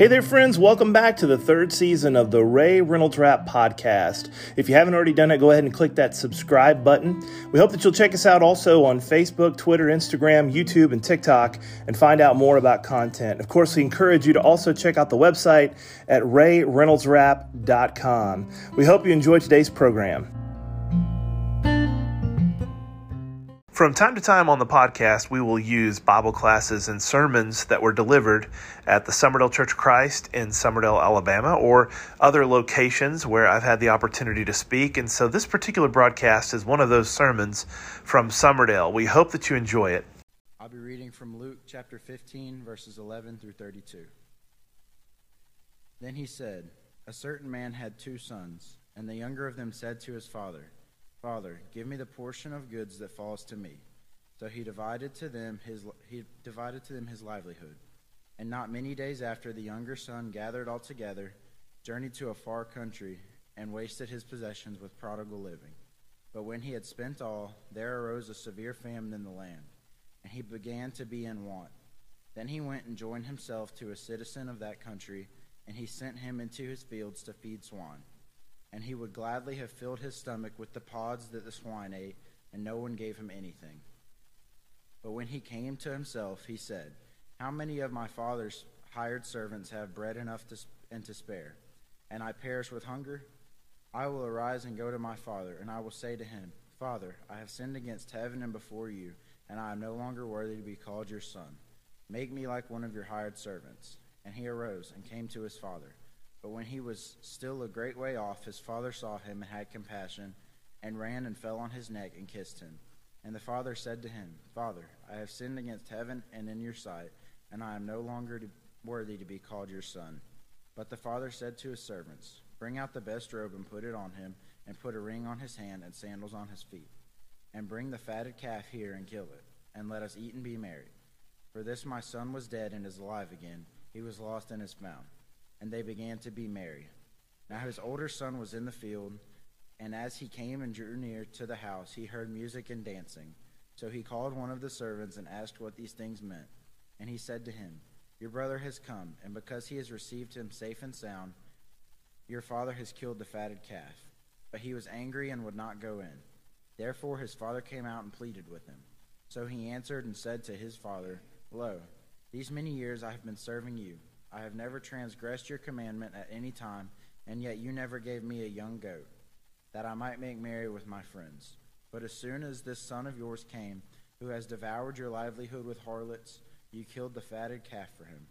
Hey there, friends. Welcome back to the third season of the Ray Reynolds Rap Podcast. If you haven't already done it, go ahead and click that subscribe button. We hope that you'll check us out also on Facebook, Twitter, Instagram, YouTube, and TikTok and find out more about content. Of course, we encourage you to also check out the website at rayreynoldsrap.com. We hope you enjoy today's program. From time to time on the podcast, we will use Bible classes and sermons that were delivered at the Summerdale Church of Christ in Summerdale, Alabama, or other locations where I've had the opportunity to speak. And so this particular broadcast is one of those sermons from Summerdale. We hope that you enjoy it. I'll be reading from Luke chapter 15, verses 11 through 32. Then he said, A certain man had two sons, and the younger of them said to his father, Father, give me the portion of goods that falls to me. So he divided to them his he divided to them his livelihood. And not many days after the younger son gathered all together, journeyed to a far country, and wasted his possessions with prodigal living. But when he had spent all, there arose a severe famine in the land, and he began to be in want. Then he went and joined himself to a citizen of that country, and he sent him into his fields to feed swine and he would gladly have filled his stomach with the pods that the swine ate, and no one gave him anything. But when he came to himself, he said, How many of my father's hired servants have bread enough to, and to spare, and I perish with hunger? I will arise and go to my father, and I will say to him, Father, I have sinned against heaven and before you, and I am no longer worthy to be called your son. Make me like one of your hired servants. And he arose and came to his father. But when he was still a great way off, his father saw him and had compassion, and ran and fell on his neck and kissed him. And the father said to him, Father, I have sinned against heaven and in your sight, and I am no longer worthy to be called your son. But the father said to his servants, Bring out the best robe and put it on him, and put a ring on his hand and sandals on his feet. And bring the fatted calf here and kill it, and let us eat and be merry. For this my son was dead and is alive again. He was lost and is found and they began to be merry. Now his older son was in the field, and as he came and drew near to the house, he heard music and dancing. So he called one of the servants and asked what these things meant. And he said to him, Your brother has come, and because he has received him safe and sound, your father has killed the fatted calf. But he was angry and would not go in. Therefore his father came out and pleaded with him. So he answered and said to his father, Lo, these many years I have been serving you I have never transgressed your commandment at any time, and yet you never gave me a young goat, that I might make merry with my friends. But as soon as this son of yours came, who has devoured your livelihood with harlots, you killed the fatted calf for him.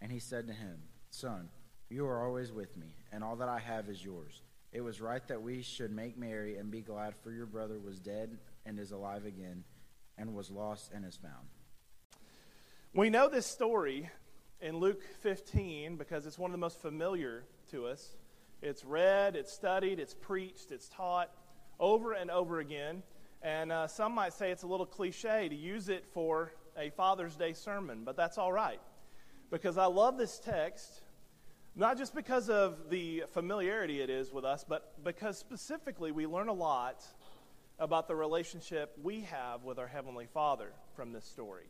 And he said to him, Son, you are always with me, and all that I have is yours. It was right that we should make merry and be glad, for your brother was dead and is alive again, and was lost and is found. We know this story in Luke 15 because it's one of the most familiar to us. It's read, it's studied, it's preached, it's taught over and over again. And uh, some might say it's a little cliche to use it for a Father's Day sermon, but that's all right. Because I love this text, not just because of the familiarity it is with us, but because specifically we learn a lot about the relationship we have with our Heavenly Father from this story.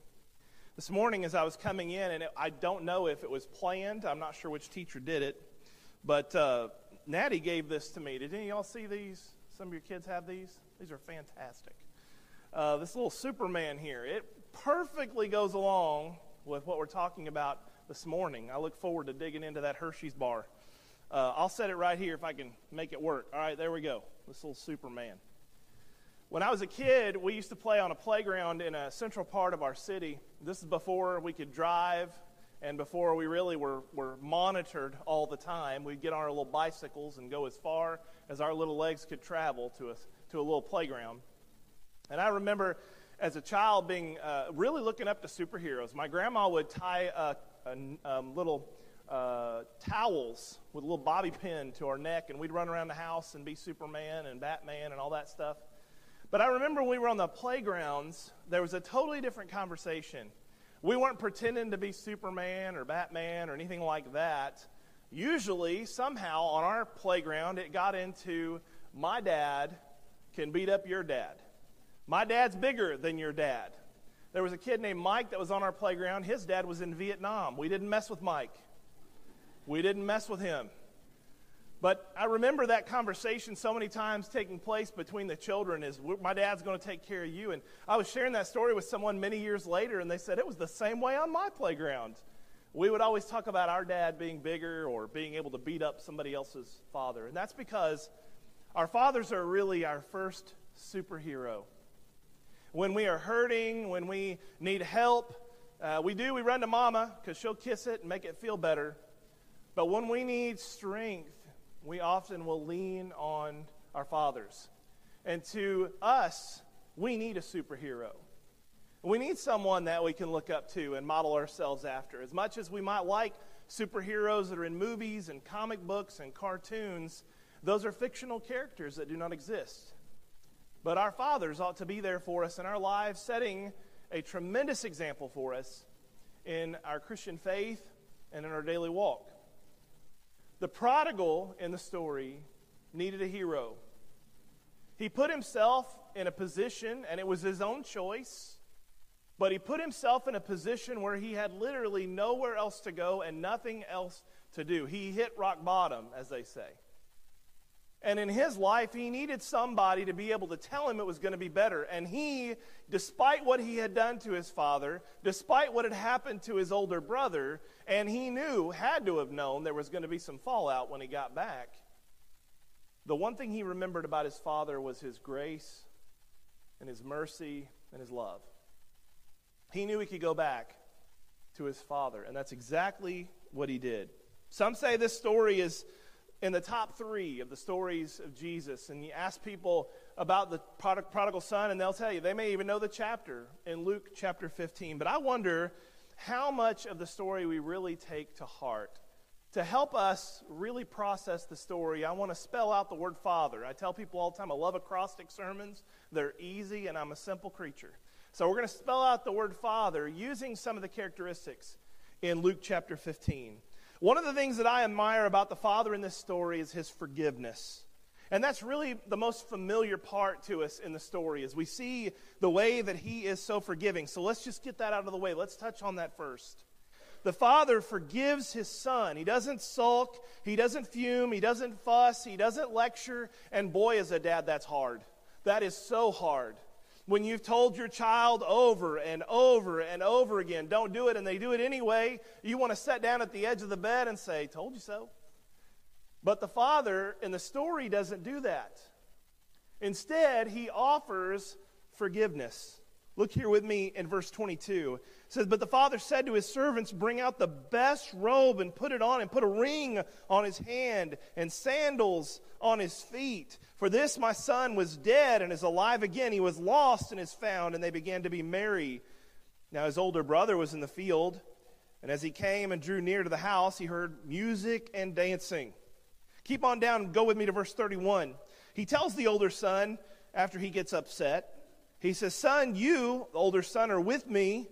This morning, as I was coming in, and it, I don't know if it was planned, I'm not sure which teacher did it, but uh, Natty gave this to me. Did any of y'all see these? Some of your kids have these? These are fantastic. Uh, this little Superman here, it perfectly goes along with what we're talking about this morning. I look forward to digging into that Hershey's bar. Uh, I'll set it right here if I can make it work. All right, there we go. This little Superman. When I was a kid, we used to play on a playground in a central part of our city. This is before we could drive and before we really were, were monitored all the time. We'd get on our little bicycles and go as far as our little legs could travel to a, to a little playground. And I remember as a child being uh, really looking up to superheroes. My grandma would tie a, a, a little uh, towels with a little bobby pin to our neck, and we'd run around the house and be Superman and Batman and all that stuff. But I remember when we were on the playgrounds, there was a totally different conversation. We weren't pretending to be Superman or Batman or anything like that. Usually, somehow on our playground, it got into my dad can beat up your dad. My dad's bigger than your dad. There was a kid named Mike that was on our playground. His dad was in Vietnam. We didn't mess with Mike. We didn't mess with him. But I remember that conversation so many times taking place between the children is my dad's going to take care of you. And I was sharing that story with someone many years later, and they said it was the same way on my playground. We would always talk about our dad being bigger or being able to beat up somebody else's father. And that's because our fathers are really our first superhero. When we are hurting, when we need help, uh, we do, we run to mama because she'll kiss it and make it feel better. But when we need strength, we often will lean on our fathers. And to us, we need a superhero. We need someone that we can look up to and model ourselves after. As much as we might like superheroes that are in movies and comic books and cartoons, those are fictional characters that do not exist. But our fathers ought to be there for us in our lives, setting a tremendous example for us in our Christian faith and in our daily walk. The prodigal in the story needed a hero. He put himself in a position, and it was his own choice, but he put himself in a position where he had literally nowhere else to go and nothing else to do. He hit rock bottom, as they say. And in his life, he needed somebody to be able to tell him it was going to be better. And he, despite what he had done to his father, despite what had happened to his older brother, and he knew, had to have known, there was going to be some fallout when he got back, the one thing he remembered about his father was his grace and his mercy and his love. He knew he could go back to his father, and that's exactly what he did. Some say this story is in the top three of the stories of Jesus, and you ask people about the prodigal son, and they'll tell you, they may even know the chapter in Luke chapter 15. But I wonder how much of the story we really take to heart. To help us really process the story, I want to spell out the word Father. I tell people all the time I love acrostic sermons, they're easy, and I'm a simple creature. So we're going to spell out the word Father using some of the characteristics in Luke chapter 15. One of the things that I admire about the Father in this story is his forgiveness. And that's really the most familiar part to us in the story as we see the way that he is so forgiving. So let's just get that out of the way. Let's touch on that first. The father forgives his son. He doesn't sulk, he doesn't fume, he doesn't fuss, he doesn't lecture. And boy, as a dad, that's hard. That is so hard when you've told your child over and over and over again, don't do it, and they do it anyway, you want to sit down at the edge of the bed and say, Told you so. But the father in the story doesn't do that. Instead, he offers forgiveness. Look here with me in verse 22. It says, But the father said to his servants, Bring out the best robe and put it on, and put a ring on his hand and sandals on his feet. For this my son was dead and is alive again. He was lost and is found. And they began to be merry. Now his older brother was in the field. And as he came and drew near to the house, he heard music and dancing. Keep on down, go with me to verse 31. He tells the older son, after he gets upset, he says, Son, you, the older son, are with me,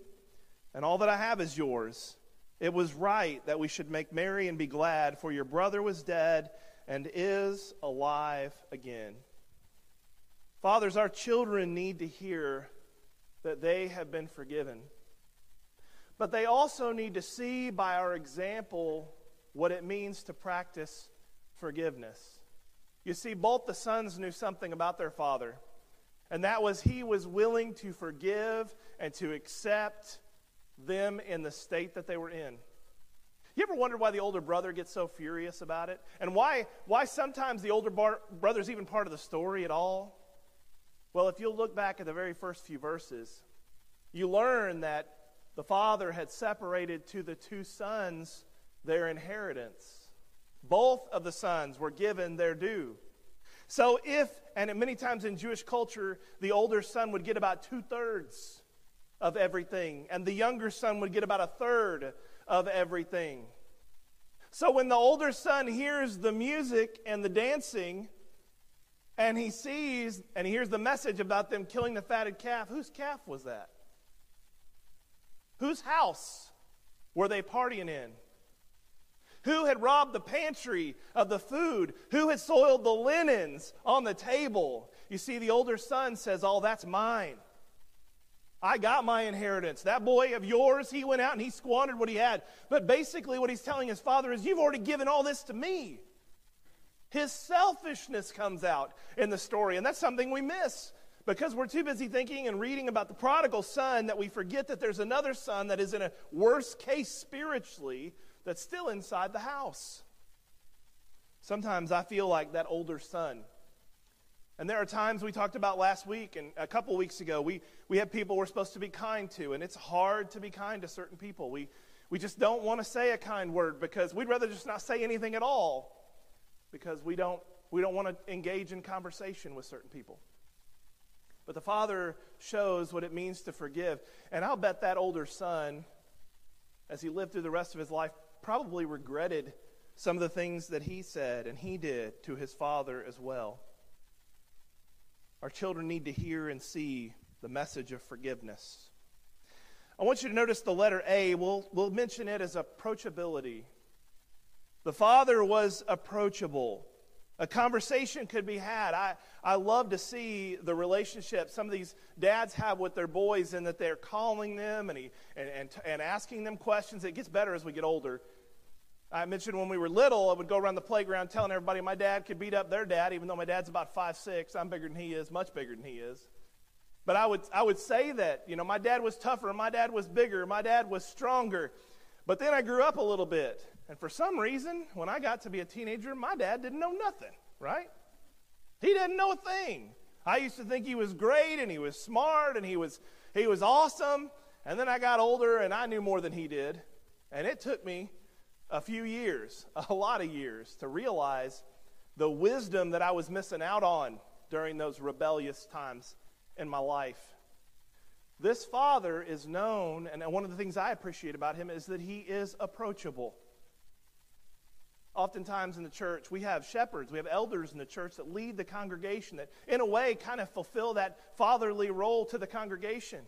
and all that I have is yours. It was right that we should make merry and be glad, for your brother was dead and is alive again. Fathers, our children need to hear that they have been forgiven. But they also need to see by our example what it means to practice forgiveness. You see, both the sons knew something about their father and that was he was willing to forgive and to accept them in the state that they were in. You ever wonder why the older brother gets so furious about it? And why, why sometimes the older bar- brother's even part of the story at all? Well, if you'll look back at the very first few verses, you learn that the father had separated to the two sons their inheritance. Both of the sons were given their due. So, if, and many times in Jewish culture, the older son would get about two thirds of everything, and the younger son would get about a third of everything. So, when the older son hears the music and the dancing, and he sees and he hears the message about them killing the fatted calf, whose calf was that? Whose house were they partying in? Who had robbed the pantry of the food? Who had soiled the linens on the table? You see, the older son says, Oh, that's mine. I got my inheritance. That boy of yours, he went out and he squandered what he had. But basically, what he's telling his father is, You've already given all this to me. His selfishness comes out in the story, and that's something we miss because we're too busy thinking and reading about the prodigal son that we forget that there's another son that is in a worse case spiritually that's still inside the house. Sometimes I feel like that older son and there are times we talked about last week and a couple weeks ago, we, we have people we're supposed to be kind to, and it's hard to be kind to certain people. We, we just don't want to say a kind word because we'd rather just not say anything at all because we don't, we don't want to engage in conversation with certain people. But the Father shows what it means to forgive. And I'll bet that older son, as he lived through the rest of his life, probably regretted some of the things that he said and he did to his father as well. Our children need to hear and see the message of forgiveness. I want you to notice the letter A. We'll, we'll mention it as approachability. The father was approachable. A conversation could be had. I, I love to see the relationship some of these dads have with their boys and that they're calling them and, he, and, and, and asking them questions. It gets better as we get older. I mentioned when we were little, I would go around the playground telling everybody my dad could beat up their dad, even though my dad's about five six. I'm bigger than he is, much bigger than he is. But I would, I would say that, you know, my dad was tougher, my dad was bigger, my dad was stronger. But then I grew up a little bit. And for some reason, when I got to be a teenager, my dad didn't know nothing, right? He didn't know a thing. I used to think he was great and he was smart and he was, he was awesome. And then I got older and I knew more than he did. And it took me a few years, a lot of years, to realize the wisdom that I was missing out on during those rebellious times in my life. This father is known, and one of the things I appreciate about him is that he is approachable. Oftentimes in the church, we have shepherds, we have elders in the church that lead the congregation, that in a way kind of fulfill that fatherly role to the congregation.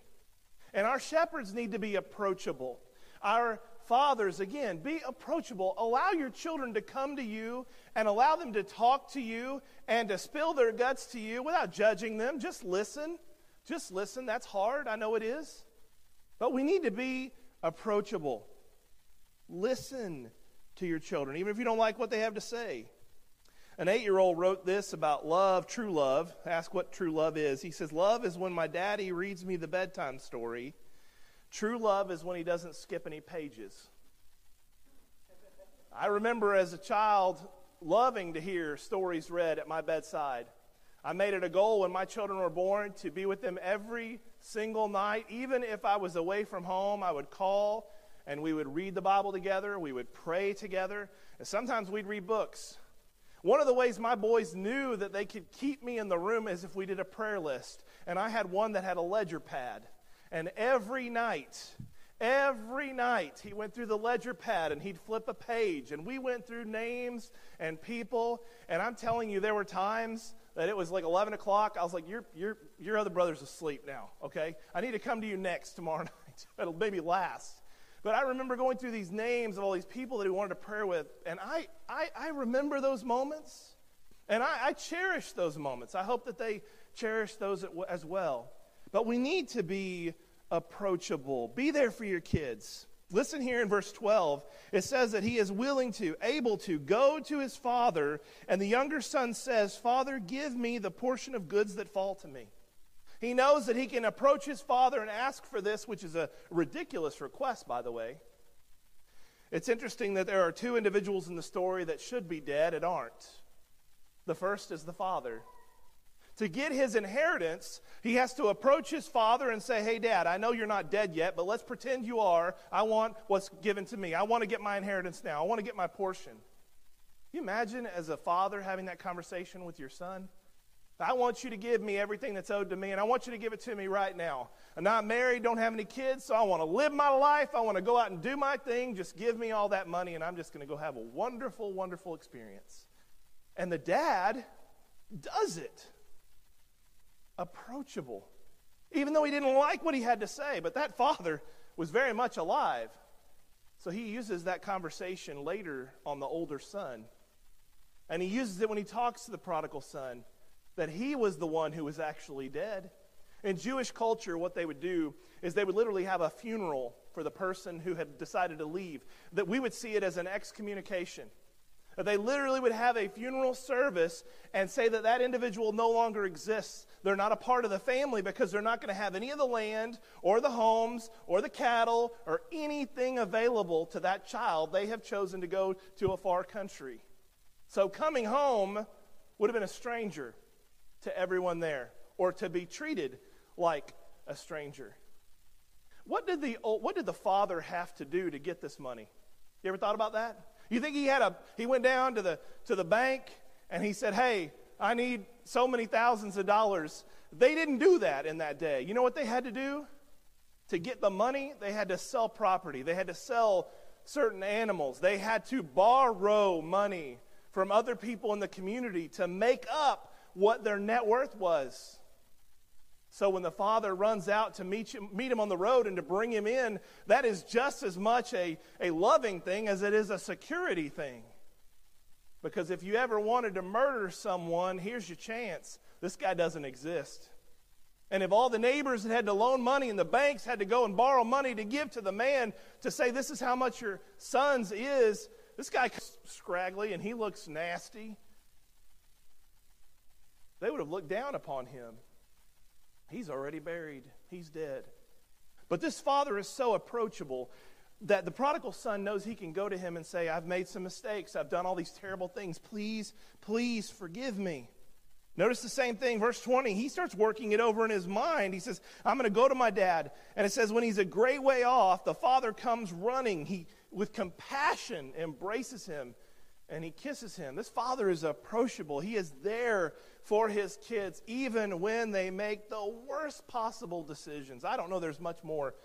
And our shepherds need to be approachable. Our fathers, again, be approachable. Allow your children to come to you and allow them to talk to you and to spill their guts to you without judging them. Just listen. Just listen. That's hard. I know it is. But we need to be approachable. Listen to your children, even if you don't like what they have to say. An eight year old wrote this about love, true love. Ask what true love is. He says, Love is when my daddy reads me the bedtime story True love is when he doesn't skip any pages. I remember as a child loving to hear stories read at my bedside. I made it a goal when my children were born to be with them every single night. Even if I was away from home, I would call and we would read the Bible together. We would pray together. And sometimes we'd read books. One of the ways my boys knew that they could keep me in the room is if we did a prayer list. And I had one that had a ledger pad. And every night, every night, he went through the ledger pad and he'd flip a page. And we went through names and people. And I'm telling you, there were times that it was like 11 o'clock. I was like, your, your, your other brother's asleep now, okay? I need to come to you next tomorrow night. It'll maybe last. But I remember going through these names of all these people that he wanted to pray with. And I, I, I remember those moments. And I, I cherish those moments. I hope that they cherish those as well. But we need to be approachable. Be there for your kids. Listen here in verse 12. It says that he is willing to, able to go to his father, and the younger son says, Father, give me the portion of goods that fall to me. He knows that he can approach his father and ask for this, which is a ridiculous request, by the way. It's interesting that there are two individuals in the story that should be dead and aren't. The first is the father. To get his inheritance, he has to approach his father and say, Hey, dad, I know you're not dead yet, but let's pretend you are. I want what's given to me. I want to get my inheritance now. I want to get my portion. You imagine as a father having that conversation with your son? I want you to give me everything that's owed to me, and I want you to give it to me right now. I'm not married, don't have any kids, so I want to live my life. I want to go out and do my thing. Just give me all that money, and I'm just going to go have a wonderful, wonderful experience. And the dad does it approachable, even though he didn't like what he had to say. But that father was very much alive. So he uses that conversation later on the older son. And he uses it when he talks to the prodigal son that he was the one who was actually dead. In Jewish culture, what they would do is they would literally have a funeral for the person who had decided to leave, that we would see it as an excommunication. They literally would have a funeral service and say that that individual no longer exists. They're not a part of the family because they're not going to have any of the land or the homes or the cattle or anything available to that child. They have chosen to go to a far country. So coming home would have been a stranger to everyone there or to be treated like a stranger. What did the, what did the father have to do to get this money? You ever thought about that? You think he had a he went down to the to the bank and he said, "Hey, I need so many thousands of dollars." They didn't do that in that day. You know what they had to do? To get the money, they had to sell property. They had to sell certain animals. They had to borrow money from other people in the community to make up what their net worth was. So when the father runs out to meet, you, meet him on the road and to bring him in, that is just as much a, a loving thing as it is a security thing. Because if you ever wanted to murder someone, here's your chance. This guy doesn't exist. And if all the neighbors had, to loan money and the banks had to go and borrow money to give to the man to say, This is how much your son's is, this guy scraggly and he looks nasty. They would have looked down upon him. He's already buried, he's dead. But this father is so approachable that the prodigal son knows he can go to him and say, I've made some mistakes. I've done all these terrible things. Please, please forgive me. Notice the same thing, verse 20. He starts working it over in his mind. He says, I'm going to go to my dad. And it says, when he's a great way off, the father comes running. He, with compassion, embraces him and he kisses him. This father is approachable. He is there for his kids, even when they make the worst possible decisions. I don't know there's much more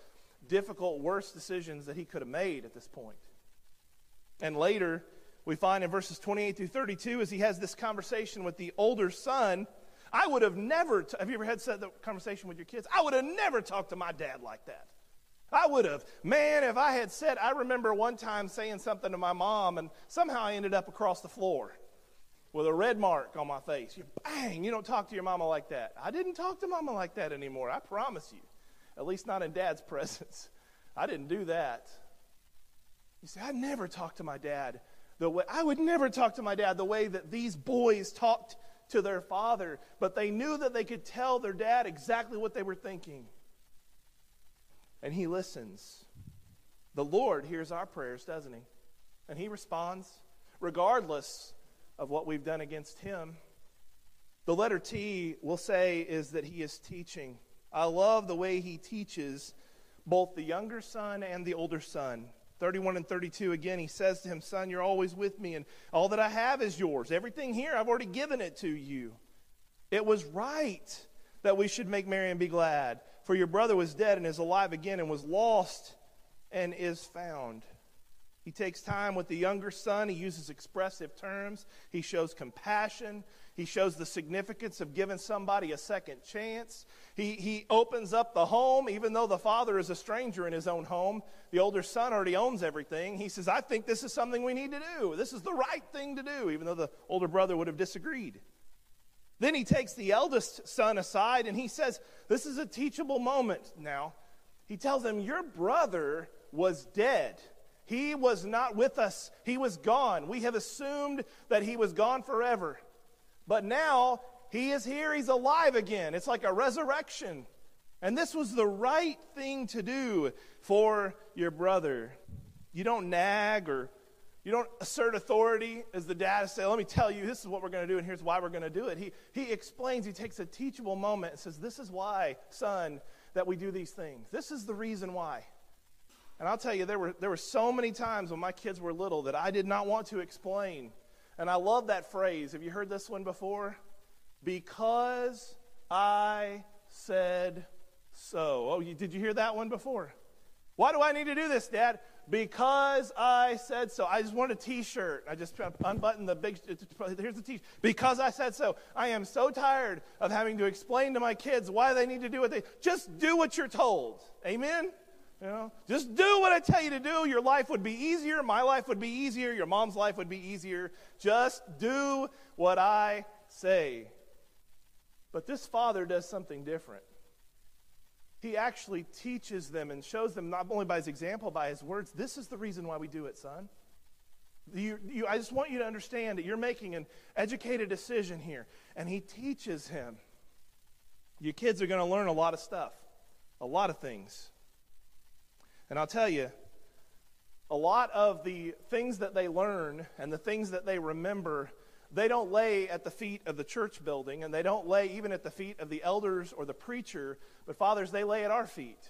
difficult, worse decisions that he could have made at this point. And later, we find in verses 28 through 32, as he has this conversation with the older son, I would have never, t- have you ever had said the conversation with your kids? I would have never talked to my dad like that. I would have. Man, if I had said, I remember one time saying something to my mom, and somehow I ended up across the floor with a red mark on my face. You bang, you don't talk to your mama like that. I didn't talk to mama like that anymore. I promise you. At least not in dad's presence. I didn't do that. You say, I never talked to my dad the way I would never talk to my dad the way that these boys talked to their father, but they knew that they could tell their dad exactly what they were thinking. And he listens. The Lord hears our prayers, doesn't he? And he responds regardless of what we've done against him. The letter T will say is that he is teaching. I love the way he teaches both the younger son and the older son. 31 and 32 again, he says to him, Son, you're always with me, and all that I have is yours. Everything here, I've already given it to you. It was right that we should make merry and be glad, for your brother was dead and is alive again, and was lost and is found. He takes time with the younger son. He uses expressive terms. He shows compassion. He shows the significance of giving somebody a second chance. He, he opens up the home, even though the father is a stranger in his own home. The older son already owns everything. He says, I think this is something we need to do. This is the right thing to do, even though the older brother would have disagreed. Then he takes the eldest son aside and he says, This is a teachable moment now. He tells him, Your brother was dead he was not with us, he was gone. We have assumed that he was gone forever. But now he is here, he's alive again. It's like a resurrection. And this was the right thing to do for your brother. You don't nag or you don't assert authority as the dad say, let me tell you, this is what we're going to do, and here's why we're going to do it. He, he explains, he takes a teachable moment and says, This is why, son, that we do these things. This is the reason why. And I'll tell you, there were, there were so many times when my kids were little that I did not want to explain. And I love that phrase. Have you heard this one before? Because I said so. Oh, you, did you hear that one before? Why do I need to do this, Dad? Because I said so. I just want a T-shirt. I just unbuttoned the big. Here's the T-shirt. Because I said so. I am so tired of having to explain to my kids why they need to do what they. Just do what you're told. Amen. You know, just do what I tell you to do. Your life would be easier. My life would be easier. Your mom's life would be easier. Just do what I say. But this father does something different. he actually teaches them and shows them, not only by his example, by his words, this is the reason why we do it, son. You, you, I just want you to understand that you're making an educated decision here. And he teaches him. Your kids are going to learn a lot of stuff, a lot of things. And I'll tell you, a lot of the things that they learn and the things that they remember, they don't lay at the feet of the church building, and they don't lay even at the feet of the elders or the preacher, but fathers, they lay at our feet.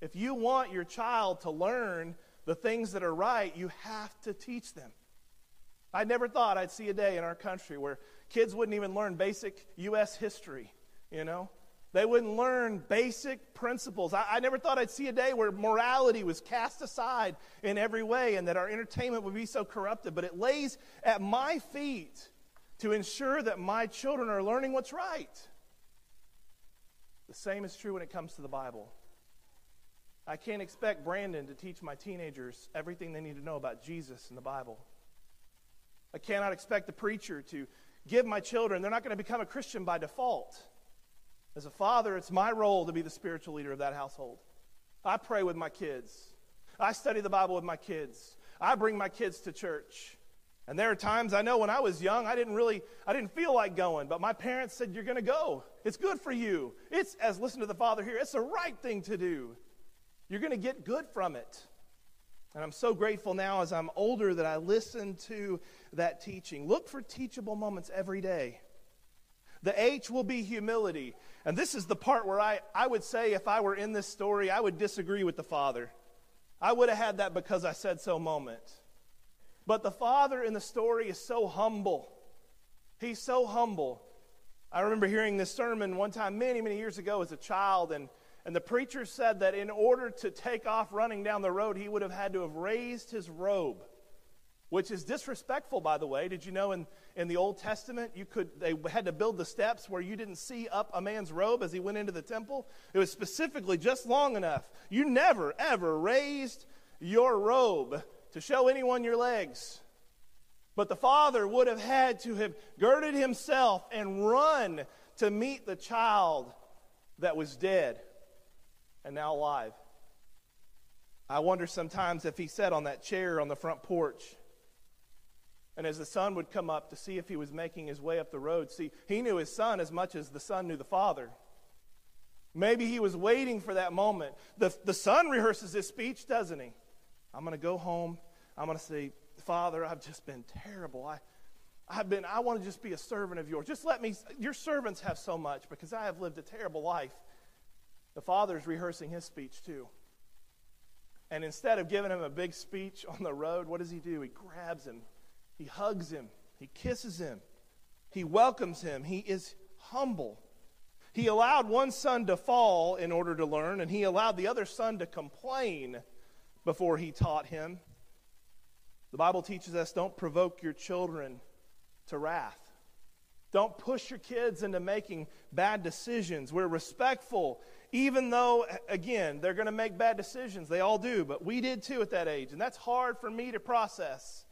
If you want your child to learn the things that are right, you have to teach them. I never thought I'd see a day in our country where kids wouldn't even learn basic U.S. history, you know? They wouldn't learn basic principles. I, I, never thought I'd see a day where morality was cast aside in every way and that our entertainment would be so corrupted. But it lays at my feet to ensure that my children are learning what's right. The same is true when it comes to the Bible. I can't expect Brandon to teach my teenagers everything they need to know about Jesus and the Bible. I cannot expect the preacher to give my children, they're not going to become a Christian by default. As a father, it's my role to be the spiritual leader of that household. I pray with my kids. I study the Bible with my kids. I bring my kids to church. And there are times I know when I was young, I didn't really, I didn't feel like going, but my parents said, You're going to go. It's good for you. It's, as listen to the Father here, it's the right thing to do. You're going to get good from it. And I'm so grateful now as I'm older that I listen to that teaching. Look for teachable moments every day. The H will be humility. And this is the part where I, I would say, if I were in this story, I would disagree with the father. I would have had that because I said so moment. But the father in the story is so humble. He's so humble. I remember hearing this sermon one time many, many years ago as a child, and and the preacher said that in order to take off running down the road, he would have had to have raised his robe, which is disrespectful, by the way. Did you know in, in the Old Testament, you could, they had to build the steps where you didn't see up a man's robe as he went into the temple? It was specifically just long enough. You never, ever raised your robe to show anyone your legs. But the father would have had to have girded himself and run to meet the child that was dead and now alive. I wonder sometimes if he sat on that chair on the front porch. And as the son would come up to see if he was making his way up the road, see, he knew his son as much as the son knew the father. Maybe he was waiting for that moment. The, the son rehearses his speech, doesn't he? I'm going to go home. I'm going to say, Father, I've just been terrible. I, I've been, I want to just be a servant of yours. Just let me, your servants have so much because I have lived a terrible life. The father's rehearsing his speech too. And instead of giving him a big speech on the road, what does he do? He grabs him, he hugs him, he kisses him, he welcomes him. He is humble. He allowed one son to fall in order to learn, and he allowed the other son to complain before he taught him. The Bible teaches us don't provoke your children to wrath. Don't push your kids into making bad decisions. We're respectful even though, again, they're going to make bad decisions. They all do, but we did too at that age. And that's hard for me to process.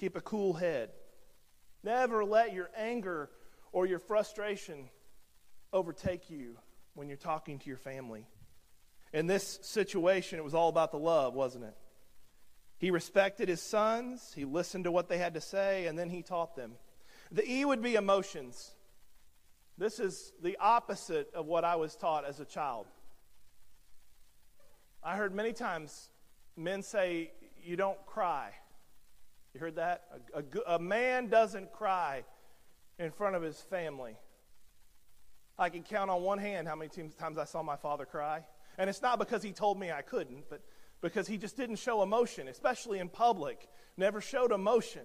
Keep a cool head. Never let your anger or your frustration overtake you when you're talking to your family. In this situation, it was all about the love, wasn't it? He respected his sons, he listened to what they had to say, and then he taught them. The E would be emotions. This is the opposite of what I was taught as a child. I heard many times men say, You don't cry. You heard that? A, a, a, man doesn't cry in front of his family. I can count on one hand how many times I saw my father cry. And it's not because he told me I couldn't, but because he just didn't show emotion, especially in public. Never showed emotion.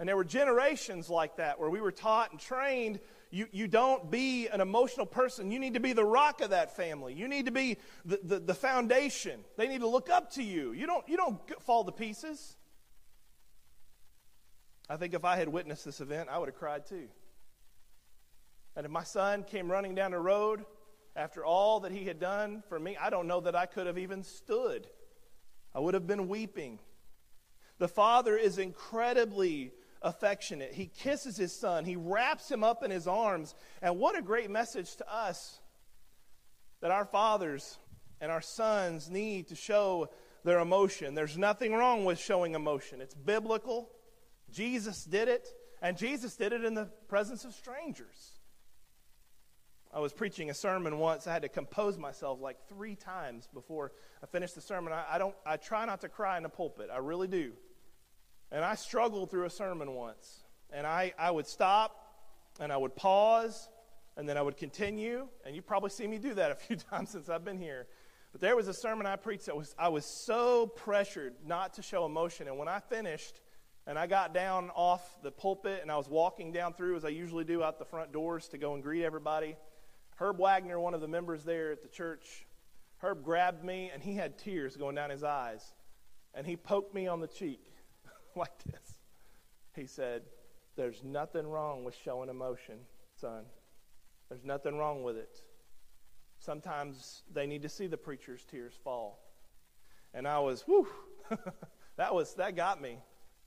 And there were generations like that where we were taught and trained you, you don't be an emotional person. You need to be the rock of that family. You need to be the, the, the foundation. They need to look up to you. You don't, you don't fall to pieces. I think if I had witnessed this event, I would have cried too. And if my son came running down the road after all that he had done for me, I don't know that I could have even stood. I would have been weeping. The father is incredibly affectionate. He kisses his son, he wraps him up in his arms. And what a great message to us that our fathers and our sons need to show their emotion. There's nothing wrong with showing emotion, it's biblical. Jesus did it, and Jesus did it in the presence of strangers. I was preaching a sermon once. I had to compose myself like three times before I finished the sermon. I, I, don't. I try not to cry in the pulpit. I really do. And I struggled through a sermon once, and I, I would stop, and I would pause, and then I would continue. And you probably see me do that a few times since I've been here. But there was a sermon I preached that was I was so pressured not to show emotion, and when I finished, and I got down off the pulpit, and I was walking down through as I usually do out the front doors to go and greet everybody. Herb Wagner, one of the members there at the church, Herb grabbed me and he had tears going down his eyes. And he poked me on the cheek like this. He said, There's nothing wrong with showing emotion, son. There's nothing wrong with it. Sometimes they need to see the preacher's tears fall. And I was, whew, that was that got me.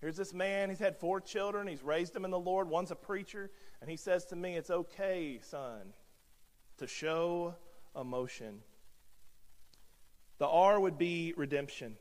Here's this man, he's had four children, he's raised them in the Lord, one's a preacher, and he says to me, It's okay, son to show emotion. The R would be redemption.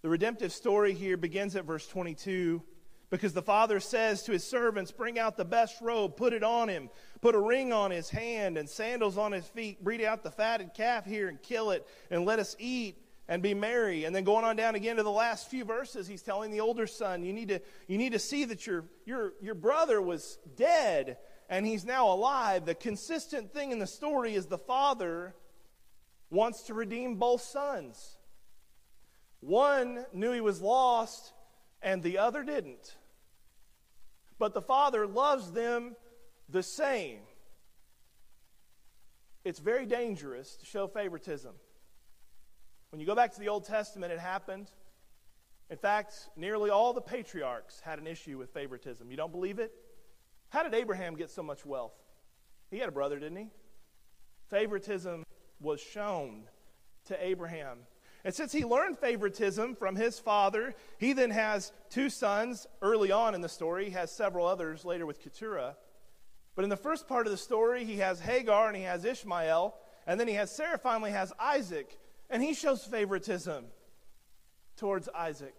The redemptive story here begins at verse 22 because the father says to his servants, Bring out the best robe, put it on him, put a ring on his hand and sandals on his feet, breed out the fatted calf here and kill it, and let us eat and be merry. And then going on down again to the last few verses, he's telling the older son, You need to, you need to see that your, your, your brother was dead and he's now alive. The consistent thing in the story is the father wants to redeem both sons. One knew he was lost, and the other didn't. But the father loves them the same. It's very dangerous to show favoritism. When you go back to the Old Testament, it happened. In fact, nearly all the patriarchs had an issue with favoritism. You don't believe it? How did Abraham get so much wealth? He had a brother, didn't he? Favoritism was shown to Abraham. And since he learned favoritism from his father, he then has two sons early on in the story. He has several others later with Keturah. But in the first part of the story, he has Hagar and he has Ishmael. And then he has Sarah finally has Isaac. And he shows favoritism towards Isaac.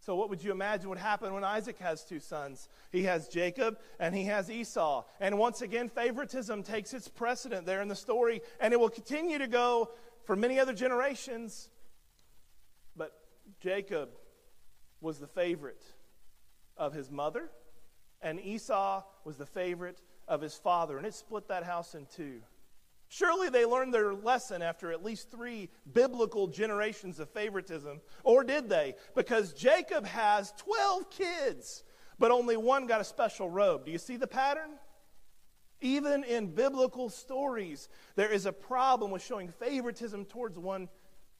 So, what would you imagine would happen when Isaac has two sons? He has Jacob and he has Esau. And once again, favoritism takes its precedent there in the story, and it will continue to go for many other generations. But Jacob was the favorite of his mother, and Esau was the favorite of his father, and it split that house in two. Surely they learned their lesson after at least three biblical generations of favoritism. Or did they? Because Jacob has 12 kids, but only one got a special robe. Do you see the pattern? Even in biblical stories, there is a problem with showing favoritism towards one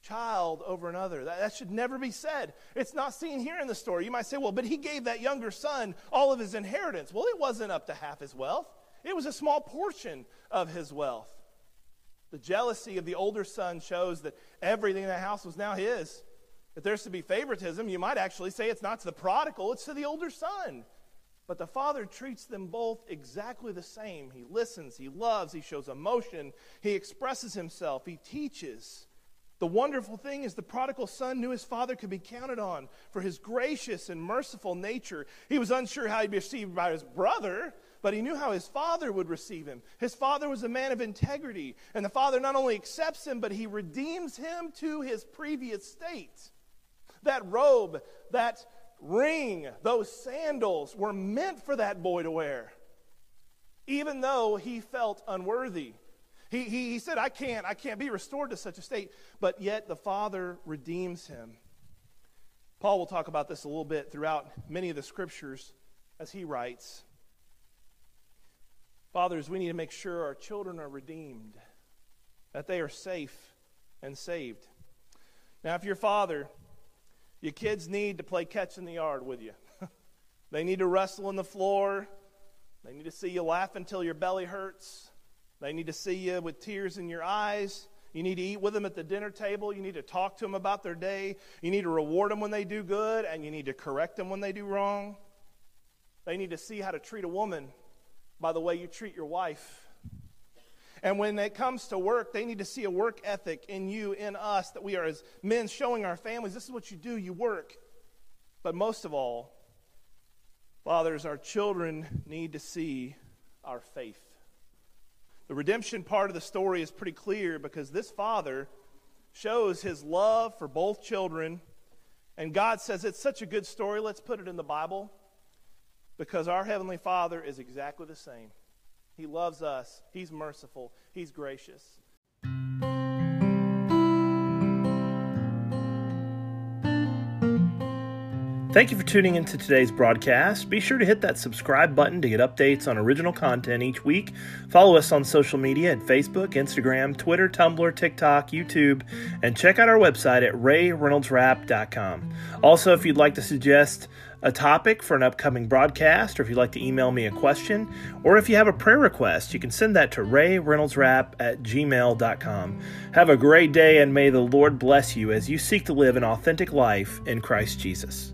child over another. That, that, should never be said. It's not seen here in the story. You might say, well, but he gave that younger son all of his inheritance. Well, it wasn't up to half his wealth, it was a small portion of his wealth. The jealousy of the older son shows that everything in the house was now his. If there's to be favoritism, you might actually say it's not to the prodigal, it's to the older son. But the father treats them both exactly the same. He listens, he loves, he shows emotion, he expresses himself, he teaches. The wonderful thing is the prodigal son knew his father could be counted on for his gracious and merciful nature. He was unsure how he'd be received by his brother, but he knew how his father would receive him. His father was a man of integrity, and the father not only accepts him, but he redeems him to his previous state. That robe, that ring, those sandals were meant for that boy to wear, even though he felt unworthy. He, he, he said, I can't, I can't be restored to such a state, but yet the Father redeems him. Paul will talk about this a little bit throughout many of the scriptures as he writes. Fathers, we need to make sure our children are redeemed, that they are safe and saved. Now, if you're a father, your kids need to play catch in the yard with you. they need to wrestle on the floor. They need to see you laugh until your belly hurts. They need to see you with tears in your eyes. You need to eat with them at the dinner table. You need to talk to them about their day. You need to reward them when they do good, and you need to correct them when they do wrong. They need to see how to treat a woman by the way you treat your wife. And when it comes to work, they need to see a work ethic in you, in us, that we are as men showing our families this is what you do, you work. But most of all, fathers, our children need to see our faith. The redemption part of the story is pretty clear because this father shows his love for both children. And God says it's such a good story, let's put it in the Bible because our Heavenly Father is exactly the same. He loves us, He's merciful, He's gracious. Thank you for tuning into today's broadcast. Be sure to hit that subscribe button to get updates on original content each week. Follow us on social media at Facebook, Instagram, Twitter, Tumblr, TikTok, YouTube, and check out our website at rayreynoldsrap.com. Also, if you'd like to suggest a topic for an upcoming broadcast, or if you'd like to email me a question, or if you have a prayer request, you can send that to rayreynoldsrap at gmail.com. Have a great day, and may the Lord bless you as you seek to live an authentic life in Christ Jesus.